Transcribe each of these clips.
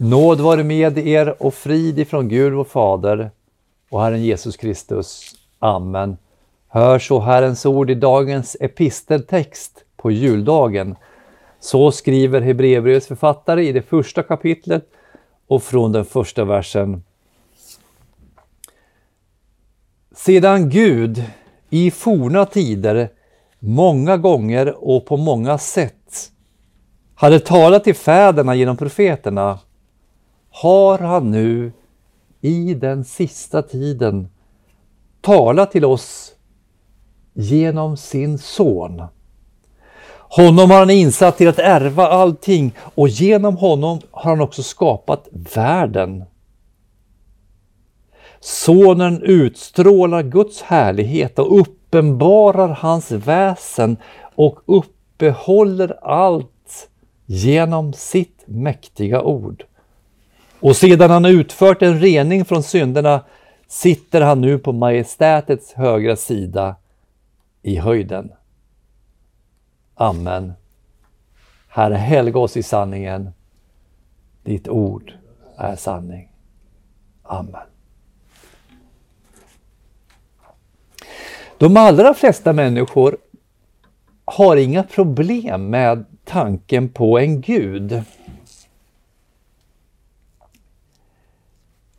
Nåd vare med er och frid ifrån Gud vår Fader och Herren Jesus Kristus. Amen. Hör så Herrens ord i dagens episteltext på juldagen. Så skriver Hebreerbrevets författare i det första kapitlet och från den första versen. Sedan Gud i forna tider många gånger och på många sätt hade talat till fäderna genom profeterna har han nu i den sista tiden talat till oss genom sin son. Honom har han insatt till att ärva allting och genom honom har han också skapat världen. Sonen utstrålar Guds härlighet och uppenbarar hans väsen och uppehåller allt genom sitt mäktiga ord. Och sedan han utfört en rening från synderna sitter han nu på majestätets högra sida i höjden. Amen. Herre, helga oss i sanningen. Ditt ord är sanning. Amen. De allra flesta människor har inga problem med tanken på en Gud.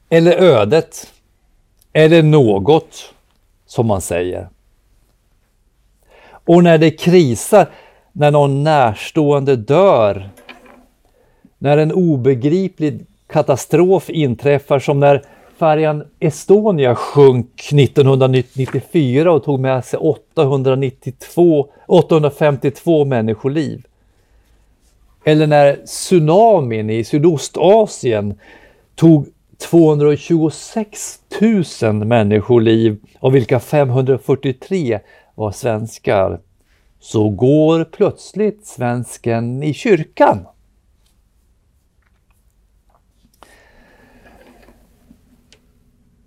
Eller ödet. Eller något, som man säger. Och när det krisar, när någon närstående dör, när en obegriplig katastrof inträffar som när färjan Estonia sjönk 1994 och tog med sig 892, 852 människoliv. Eller när tsunamin i Sydostasien tog 226 000 människoliv av vilka 543 var svenskar. Så går plötsligt svensken i kyrkan.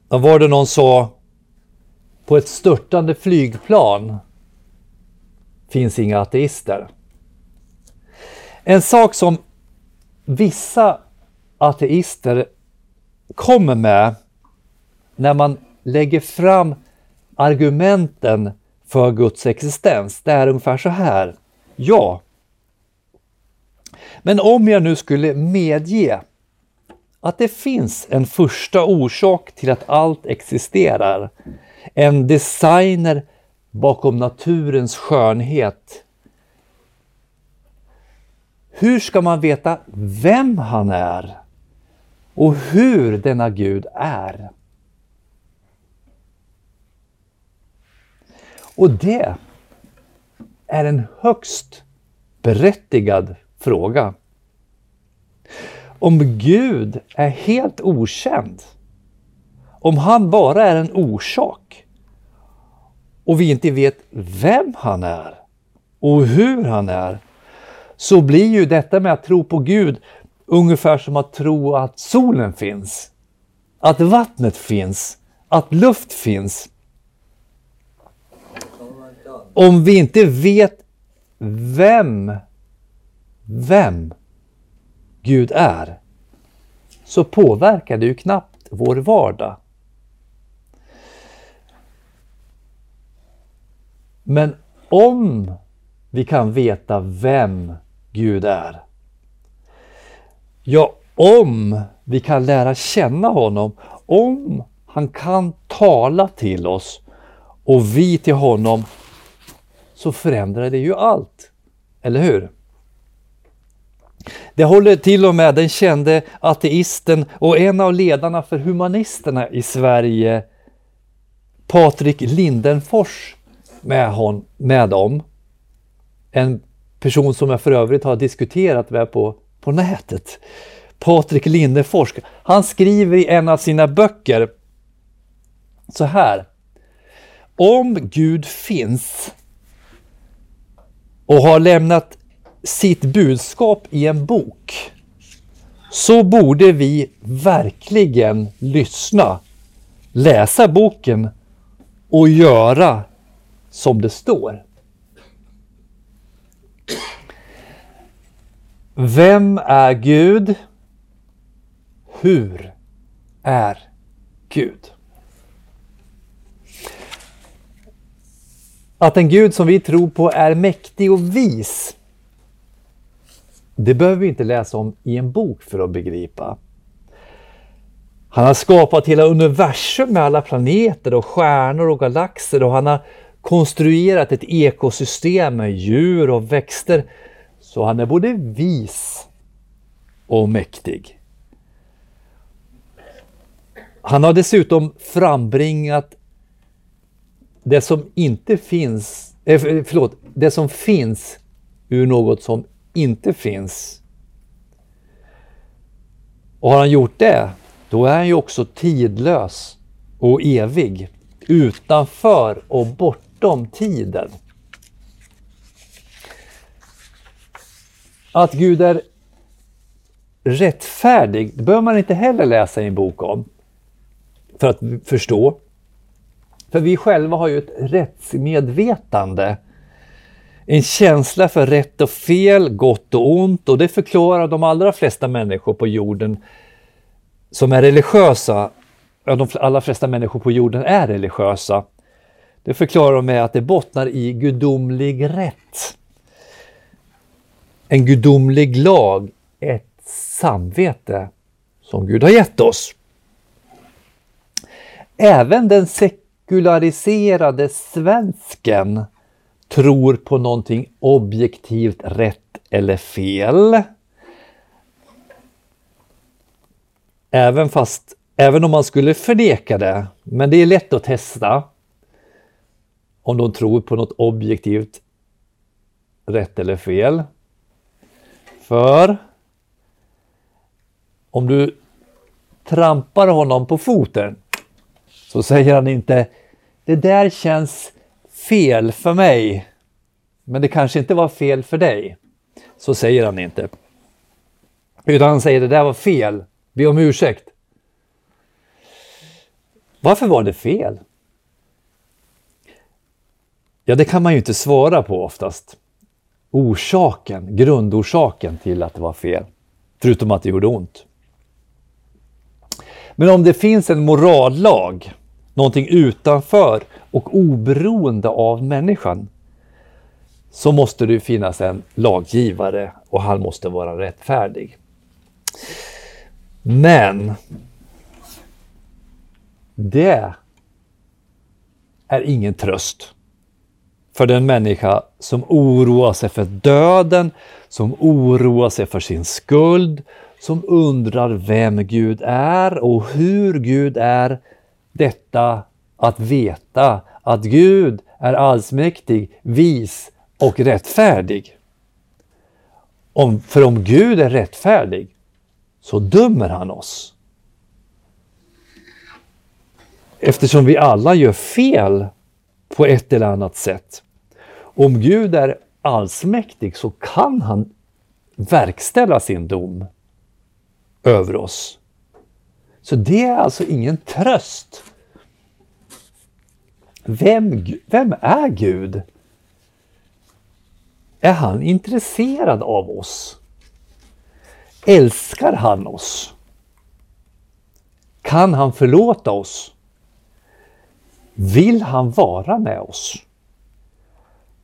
Då var det någon sa på ett störtande flygplan finns inga ateister. En sak som vissa ateister kommer med när man lägger fram argumenten för Guds existens, det är ungefär så här. Ja, men om jag nu skulle medge att det finns en första orsak till att allt existerar, en designer bakom naturens skönhet. Hur ska man veta vem han är? Och hur denna Gud är. Och det är en högst berättigad fråga. Om Gud är helt okänd, om han bara är en orsak och vi inte vet vem han är och hur han är, så blir ju detta med att tro på Gud Ungefär som att tro att solen finns, att vattnet finns, att luft finns. Om vi inte vet vem, vem Gud är, så påverkar det ju knappt vår vardag. Men om vi kan veta vem Gud är, Ja, om vi kan lära känna honom, om han kan tala till oss och vi till honom, så förändrar det ju allt. Eller hur? Det håller till och med den kände ateisten och en av ledarna för humanisterna i Sverige, Patrik Lindenfors, med, hon, med dem. En person som jag för övrigt har diskuterat med på på nätet. Patrik Lindefors, han skriver i en av sina böcker så här. Om Gud finns och har lämnat sitt budskap i en bok så borde vi verkligen lyssna, läsa boken och göra som det står. Vem är Gud? hur är Gud? Att en Gud som vi tror på är mäktig och vis, det behöver vi inte läsa om i en bok för att begripa. Han har skapat hela universum med alla planeter och stjärnor och galaxer och han har konstruerat ett ekosystem med djur och växter. Så han är både vis och mäktig. Han har dessutom frambringat det som inte finns, eh, förlåt, det som finns ur något som inte finns. Och har han gjort det, då är han ju också tidlös och evig, utanför och bortom tiden. Att Gud är rättfärdig, det behöver man inte heller läsa i en bok om för att förstå. För vi själva har ju ett rättsmedvetande. En känsla för rätt och fel, gott och ont och det förklarar de allra flesta människor på jorden som är religiösa. Ja, de allra flesta människor på jorden är religiösa. Det förklarar de med att det bottnar i gudomlig rätt. En gudomlig lag, ett samvete som Gud har gett oss. Även den sekulariserade svensken tror på någonting objektivt rätt eller fel. Även fast, även om man skulle förneka det, men det är lätt att testa om de tror på något objektivt rätt eller fel. För om du trampar honom på foten så säger han inte det där känns fel för mig, men det kanske inte var fel för dig. Så säger han inte. Utan han säger det där var fel, be om ursäkt. Varför var det fel? Ja, det kan man ju inte svara på oftast. Orsaken, grundorsaken till att det var fel. Förutom att det gjorde ont. Men om det finns en morallag någonting utanför och oberoende av människan, så måste det finnas en laggivare och han måste vara rättfärdig. Men det är ingen tröst för den människa som oroar sig för döden, som oroar sig för sin skuld, som undrar vem Gud är och hur Gud är detta att veta att Gud är allsmäktig, vis och rättfärdig. Om, för om Gud är rättfärdig så dömer han oss. Eftersom vi alla gör fel på ett eller annat sätt. Om Gud är allsmäktig så kan han verkställa sin dom över oss. Så det är alltså ingen tröst. Vem, vem är Gud? Är han intresserad av oss? Älskar han oss? Kan han förlåta oss? Vill han vara med oss?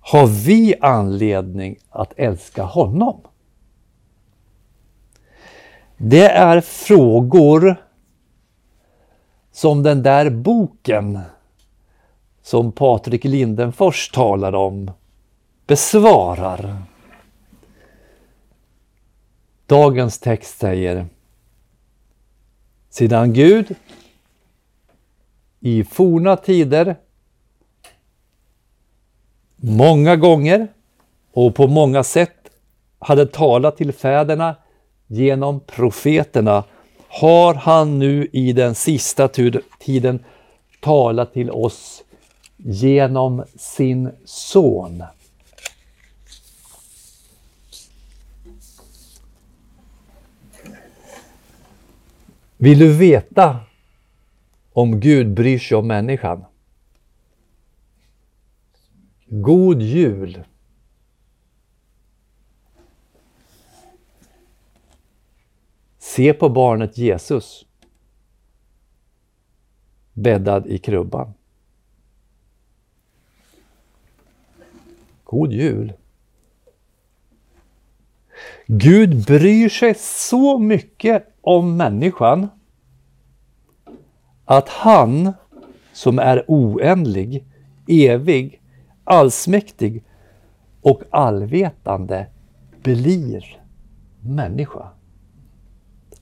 Har vi anledning att älska honom? Det är frågor som den där boken som Patrik Lindenfors talar om besvarar. Dagens text säger Sedan Gud i forna tider många gånger och på många sätt hade talat till fäderna genom profeterna har han nu i den sista tiden talat till oss genom sin son. Vill du veta om Gud bryr sig om människan? God jul! Se på barnet Jesus. Bäddad i krubban. God jul! Gud bryr sig så mycket om människan att han som är oändlig, evig, allsmäktig och allvetande blir människa.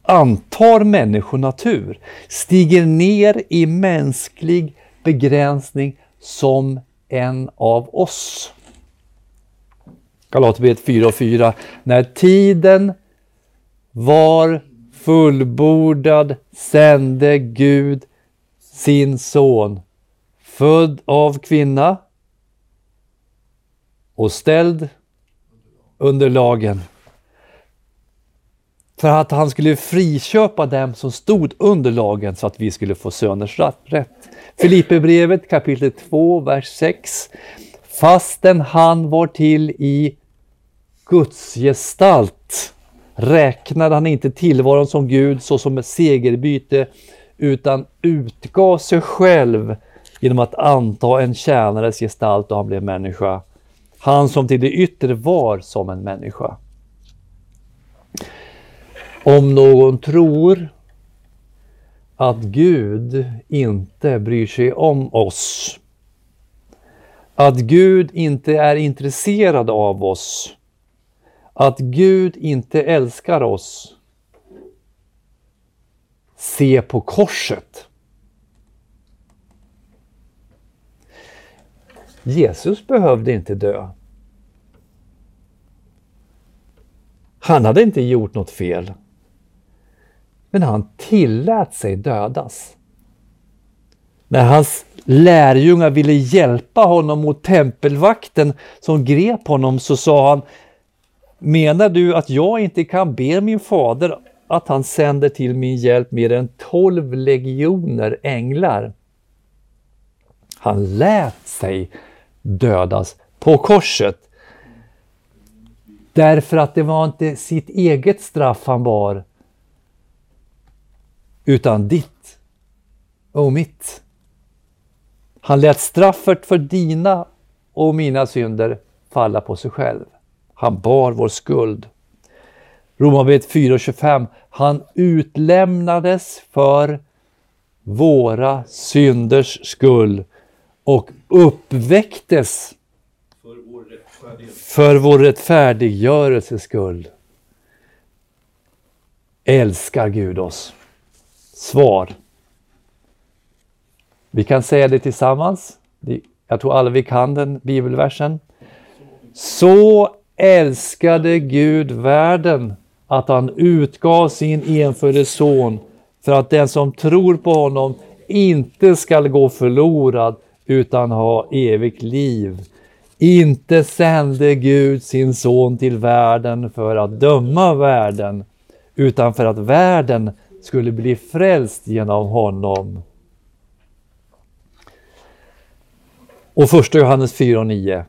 Antar människonatur, stiger ner i mänsklig begränsning som en av oss. Galaterbrevet 4 och 4. När tiden var fullbordad sände Gud sin son, född av kvinna och ställd under lagen. För att han skulle friköpa dem som stod under lagen så att vi skulle få söners rätt. Filipperbrevet kapitel 2, vers 6. Fastän han var till i Guds gestalt räknade han inte tillvaron som Gud såsom ett segerbyte utan utgav sig själv genom att anta en tjänares gestalt och han blev människa. Han som till det yttre var som en människa. Om någon tror att Gud inte bryr sig om oss, att Gud inte är intresserad av oss, att Gud inte älskar oss, se på korset. Jesus behövde inte dö. Han hade inte gjort något fel. Men han tillät sig dödas. När hans lärjungar ville hjälpa honom mot tempelvakten som grep honom så sa han Menar du att jag inte kan be min fader att han sänder till min hjälp mer än tolv legioner änglar? Han lät sig dödas på korset. Därför att det var inte sitt eget straff han bar, utan ditt och mitt. Han lät straffet för dina och mina synder falla på sig själv. Han bar vår skuld. Romarbrevet 4.25. Han utlämnades för våra synders skull och uppväcktes för vår, för vår rättfärdiggörelses skull. Älskar Gud oss? Svar. Vi kan säga det tillsammans. Jag tror alla vi kan den bibelversen. Så älskade Gud världen att han utgav sin enfödde son för att den som tror på honom inte skall gå förlorad utan ha evigt liv. Inte sände Gud sin son till världen för att döma världen utan för att världen skulle bli frälst genom honom. Och första Johannes 4 och 9.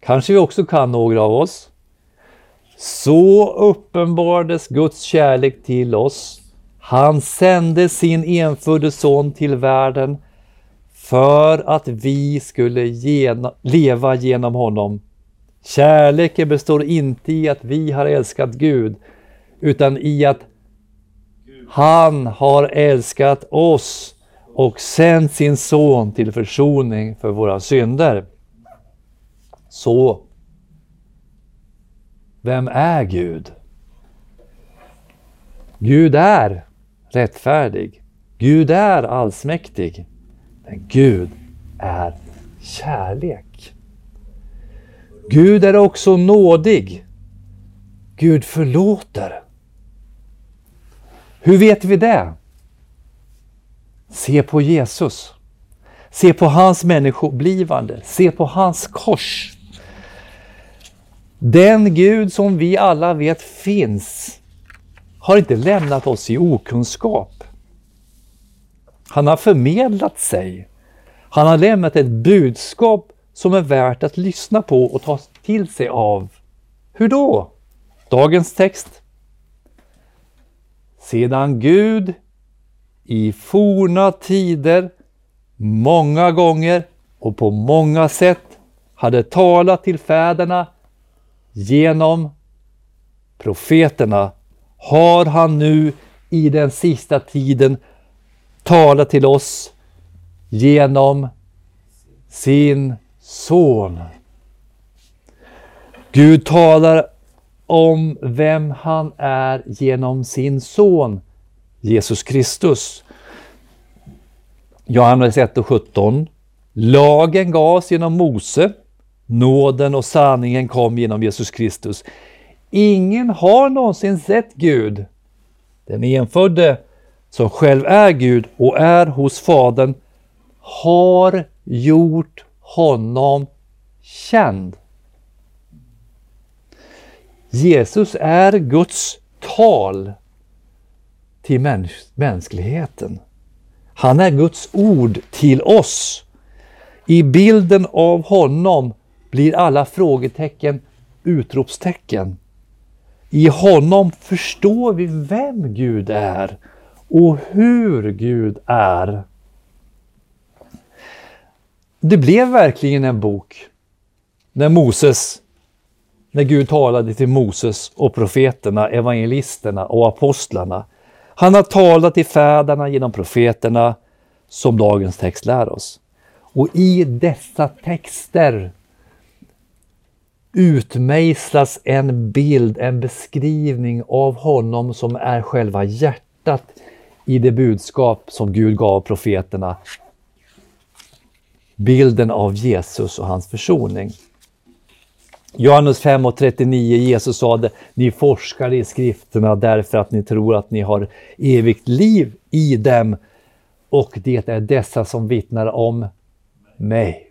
Kanske vi också kan några av oss. Så uppenbarades Guds kärlek till oss. Han sände sin enfödde son till världen för att vi skulle gena, leva genom honom. Kärleken består inte i att vi har älskat Gud, utan i att han har älskat oss och sänt sin son till försoning för våra synder. Så, vem är Gud? Gud är rättfärdig. Gud är allsmäktig. Men Gud är kärlek. Gud är också nådig. Gud förlåter. Hur vet vi det? Se på Jesus. Se på hans människoblivande. Se på hans kors. Den Gud som vi alla vet finns har inte lämnat oss i okunskap. Han har förmedlat sig. Han har lämnat ett budskap som är värt att lyssna på och ta till sig av. Hur då? Dagens text. sedan Gud i forna tider många gånger och på många sätt hade talat till fäderna genom profeterna har han nu i den sista tiden talat till oss genom sin son. Gud talar om vem han är genom sin son Jesus Kristus. Johannes 1 och 17. Lagen gavs genom Mose, nåden och sanningen kom genom Jesus Kristus. Ingen har någonsin sett Gud. Den enfödde som själv är Gud och är hos Fadern har gjort honom känd. Jesus är Guds tal till mäns mänskligheten. Han är Guds ord till oss. I bilden av honom blir alla frågetecken utropstecken. I honom förstår vi vem Gud är och hur Gud är. Det blev verkligen en bok när Moses, när Gud talade till Moses och profeterna, evangelisterna och apostlarna. Han har talat till fäderna genom profeterna som dagens text lär oss. Och i dessa texter utmejslas en bild, en beskrivning av honom som är själva hjärtat i det budskap som Gud gav profeterna. Bilden av Jesus och hans försoning. Johannes 5 och 39, Jesus sade, ni forskar i skrifterna därför att ni tror att ni har evigt liv i dem och det är dessa som vittnar om mig.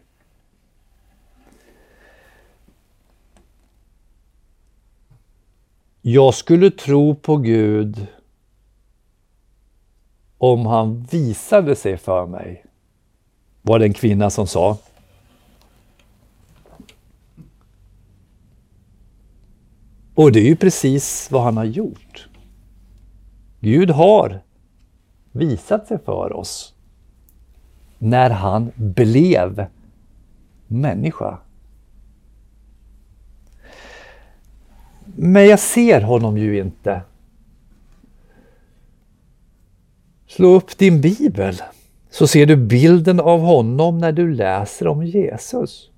Jag skulle tro på Gud om han visade sig för mig, var det en kvinna som sa. Och det är ju precis vad han har gjort. Gud har visat sig för oss när han blev människa. Men jag ser honom ju inte. Slå upp din bibel så ser du bilden av honom när du läser om Jesus.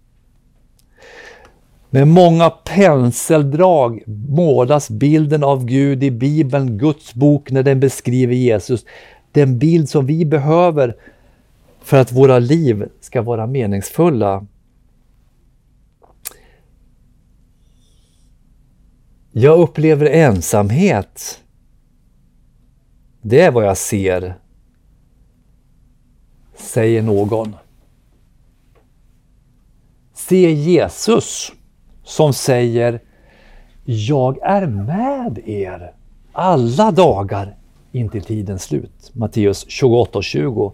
Med många penseldrag målas bilden av Gud i Bibeln, Guds bok, när den beskriver Jesus. Den bild som vi behöver för att våra liv ska vara meningsfulla. Jag upplever ensamhet. Det är vad jag ser, säger någon. Se Jesus som säger Jag är med er alla dagar intill tidens slut. Matteus 28 och 20.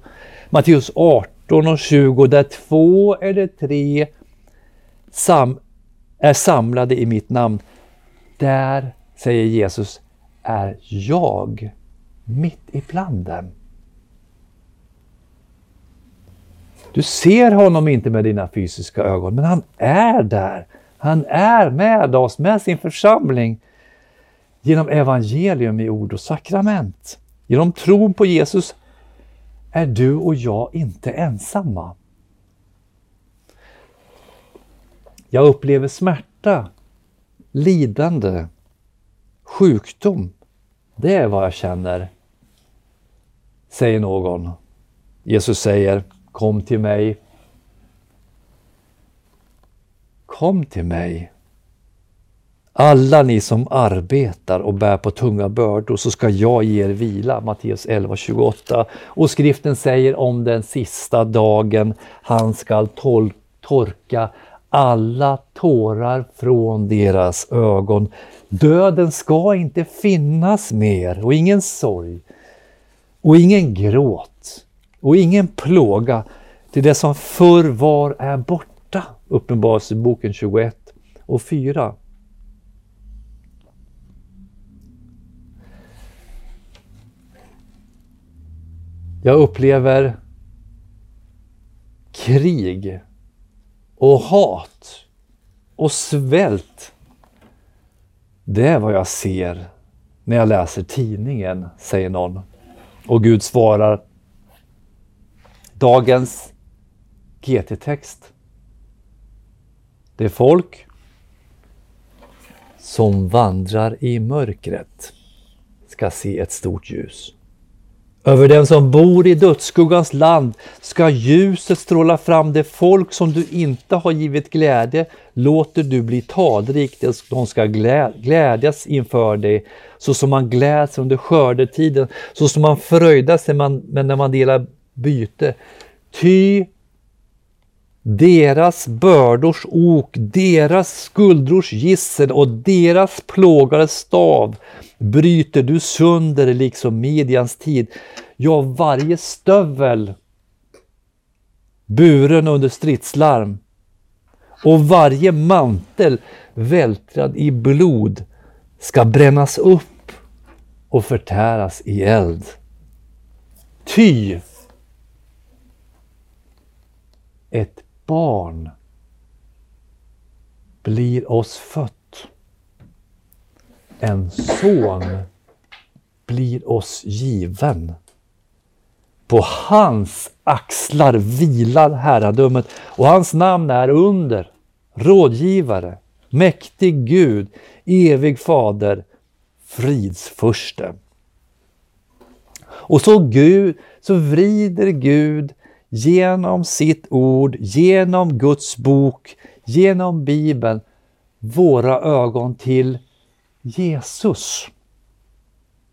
Matteus 18 och 20 där två eller tre sam är samlade i mitt namn. Där, säger Jesus, är jag mitt ibland dem. Du ser honom inte med dina fysiska ögon, men han är där. Han är med oss, med sin församling genom evangelium i ord och sakrament. Genom tron på Jesus är du och jag inte ensamma. Jag upplever smärta, lidande, sjukdom. Det är vad jag känner, säger någon. Jesus säger Kom till mig Kom till mig, alla ni som arbetar och bär på tunga bördor, så ska jag ge er vila. Matteus 11.28. Och skriften säger om den sista dagen, han skall torka alla tårar från deras ögon. Döden ska inte finnas mer och ingen sorg och ingen gråt och ingen plåga. Till det som förr var är borta Uppenbarelseboken 21 och 4. Jag upplever krig och hat och svält. Det är vad jag ser när jag läser tidningen, säger någon. Och Gud svarar Dagens GT-text. Det är folk som vandrar i mörkret ska se ett stort ljus. Över den som bor i dödsskuggans land ska ljuset stråla fram. Det folk som du inte har givit glädje låter du bli talrik. De ska glädjas inför dig så som man gläds under skördetiden, så som man fröjdar sig när man delar byte. Ty deras bördors ok, deras skuldrors gissel och deras plågares stav bryter du sönder liksom Midjans tid. Ja, varje stövel buren under stridslarm och varje mantel vältrad i blod ska brännas upp och förtäras i eld. Ty ett barn blir oss fött. En son blir oss given. På hans axlar vilar herradömet och hans namn är under, rådgivare, mäktig Gud, evig fader, fridsförste. Och så, Gud, så vrider Gud genom sitt ord, genom Guds bok, genom Bibeln, våra ögon till Jesus.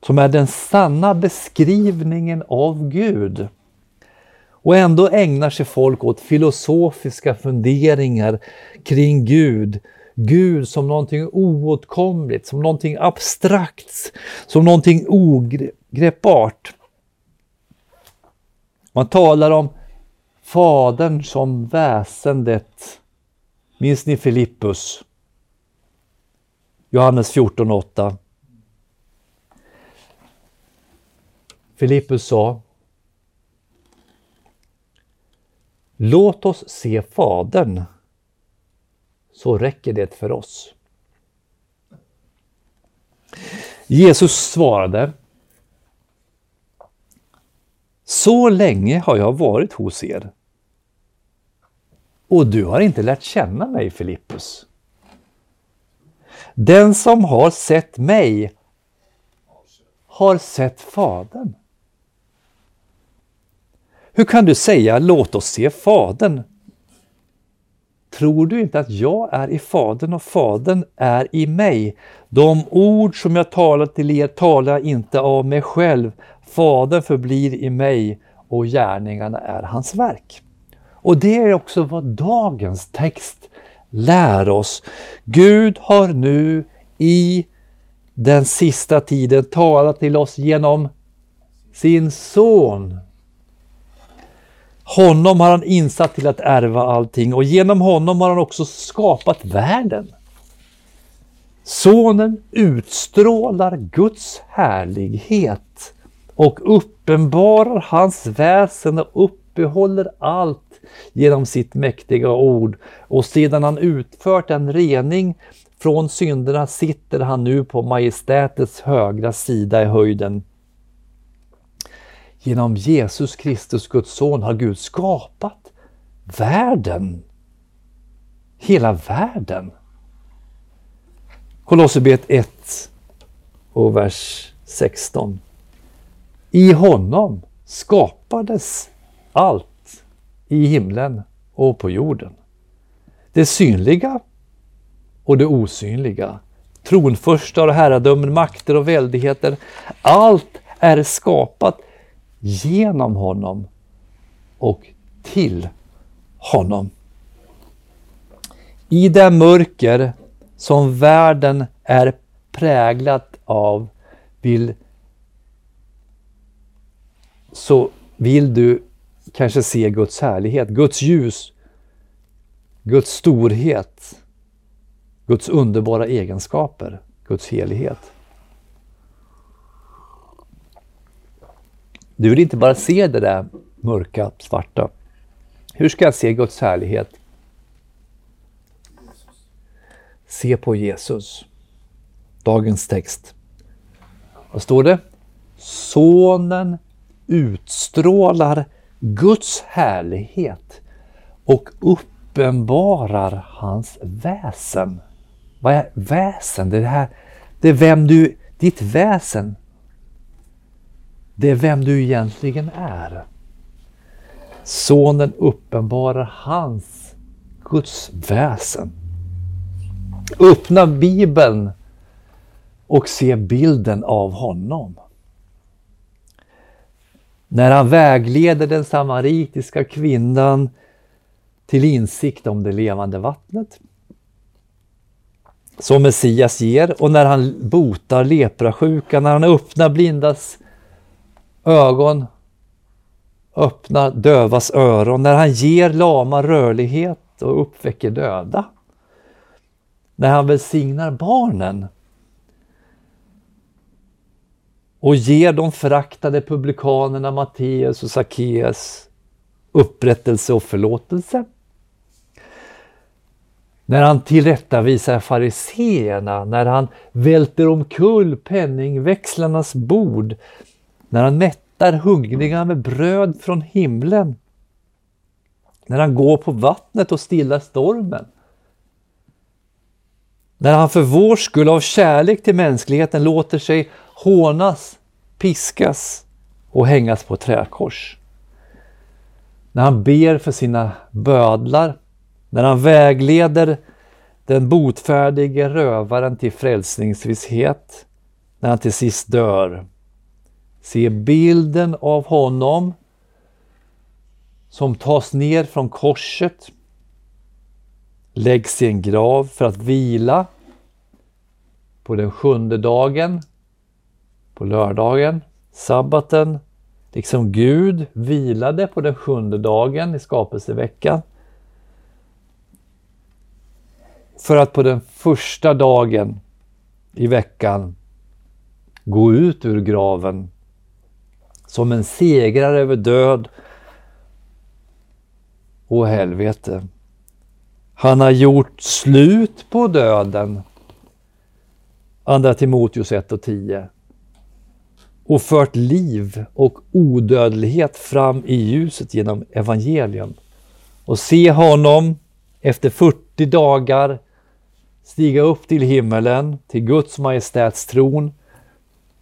Som är den sanna beskrivningen av Gud. Och ändå ägnar sig folk åt filosofiska funderingar kring Gud. Gud som någonting oåtkomligt, som någonting abstrakt, som någonting ogreppbart. Man talar om Fadern som väsendet. Minns ni Filippus? Johannes 14.8. Filippus sa Låt oss se Fadern, så räcker det för oss. Jesus svarade så länge har jag varit hos er och du har inte lärt känna mig, Filippus. Den som har sett mig har sett Fadern. Hur kan du säga låt oss se Fadern? Tror du inte att jag är i Fadern och Fadern är i mig? De ord som jag talar till er talar jag inte av mig själv. Fadern förblir i mig och gärningarna är hans verk. Och det är också vad dagens text lär oss. Gud har nu i den sista tiden talat till oss genom sin son. Honom har han insatt till att ärva allting och genom honom har han också skapat världen. Sonen utstrålar Guds härlighet och uppenbarar hans väsen och uppehåller allt genom sitt mäktiga ord och sedan han utfört en rening från synderna sitter han nu på majestätets högra sida i höjden. Genom Jesus Kristus, Guds son, har Gud skapat världen. Hela världen. Kolosserbrevet 1 och vers 16. I honom skapades allt i himlen och på jorden. Det synliga och det osynliga. Tronförstar och herradömen, makter och väldigheter. Allt är skapat genom honom och till honom. I det mörker som världen är präglat av vill, så vill du kanske se Guds härlighet, Guds ljus, Guds storhet, Guds underbara egenskaper, Guds helighet. Du vill inte bara se det där mörka, svarta. Hur ska jag se Guds härlighet? Se på Jesus. Dagens text. Vad står det? Sonen utstrålar Guds härlighet och uppenbarar hans väsen. Vad är väsen? Det, här, det är vem du, ditt väsen. Det är vem du egentligen är. Sonen uppenbarar hans, Guds väsen. Öppna Bibeln och se bilden av honom. När han vägleder den samaritiska kvinnan till insikt om det levande vattnet som Messias ger och när han botar leprasjuka, när han öppnar blindas ögon, öppnar dövas öron, när han ger lama rörlighet och uppväcker döda. När han välsignar barnen och ger de föraktade publikanerna Matteus och Sackeus upprättelse och förlåtelse. När han tillrättavisar fariseerna, när han välter omkull penningväxlarnas bord, när han mättar hungriga med bröd från himlen, när han går på vattnet och stillar stormen. När han för vår skull av kärlek till mänskligheten låter sig hånas, piskas och hängas på träkors. När han ber för sina bödlar, när han vägleder den botfärdige rövaren till frälsningsvisshet, när han till sist dör. Se bilden av honom som tas ner från korset, läggs i en grav för att vila på den sjunde dagen på lördagen, sabbaten, liksom Gud vilade på den sjunde dagen i skapelseveckan. För att på den första dagen i veckan gå ut ur graven som en segrare över död och helvete. Han har gjort slut på döden. Andra Timoteus 1 och 10 och fört liv och odödlighet fram i ljuset genom evangelium. Och se honom efter 40 dagar stiga upp till himmelen, till Guds majestäts tron.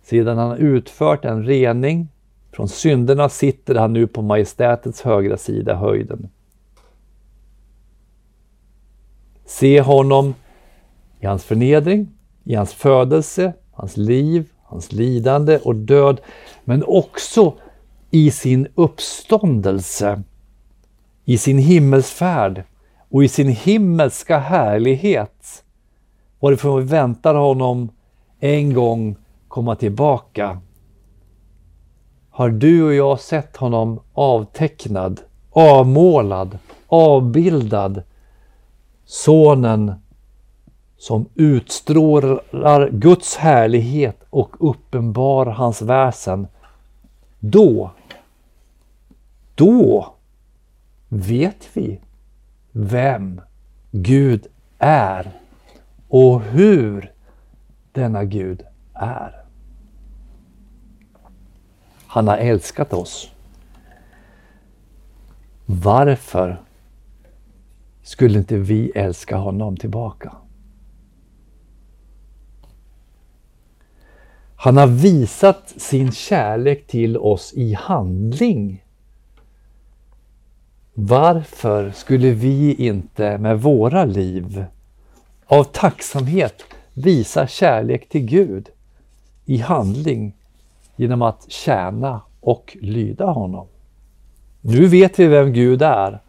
Sedan han utfört en rening från synderna sitter han nu på majestätets högra sida höjden. Se honom i hans förnedring, i hans födelse, hans liv, hans lidande och död, men också i sin uppståndelse, i sin himmelsfärd och i sin himmelska härlighet. Varifrån vi väntar honom en gång komma tillbaka. Har du och jag sett honom avtecknad, avmålad, avbildad, Sonen som utstrålar Guds härlighet och uppenbar hans väsen. Då, då vet vi vem Gud är och hur denna Gud är. Han har älskat oss. Varför skulle inte vi älska honom tillbaka? Han har visat sin kärlek till oss i handling. Varför skulle vi inte med våra liv av tacksamhet visa kärlek till Gud i handling genom att tjäna och lyda honom? Nu vet vi vem Gud är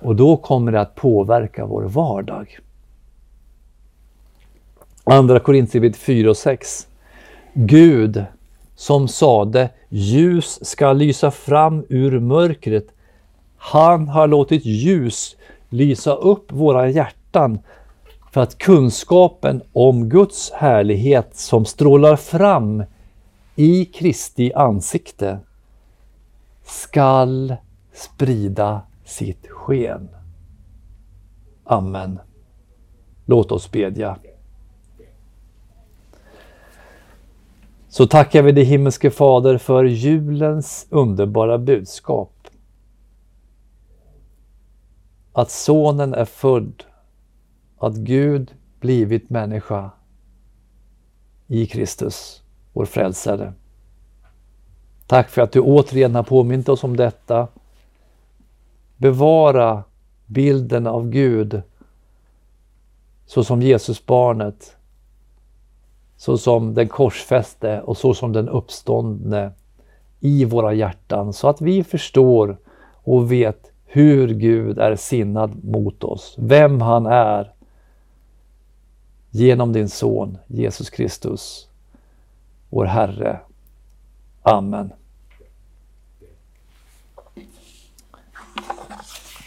och då kommer det att påverka vår vardag. Andra Korintierbrevet 4 och 6. Gud som sade ljus ska lysa fram ur mörkret. Han har låtit ljus lysa upp våra hjärtan för att kunskapen om Guds härlighet som strålar fram i Kristi ansikte skall sprida sitt sken. Amen. Låt oss bedja. Så tackar vi dig himmelske Fader för julens underbara budskap. Att Sonen är född, att Gud blivit människa i Kristus, vår frälsare. Tack för att du återigen har påmint oss om detta. Bevara bilden av Gud så som Jesusbarnet, så som den korsfäste och så som den uppståndne i våra hjärtan så att vi förstår och vet hur Gud är sinnad mot oss, vem han är genom din son Jesus Kristus, vår Herre. Amen.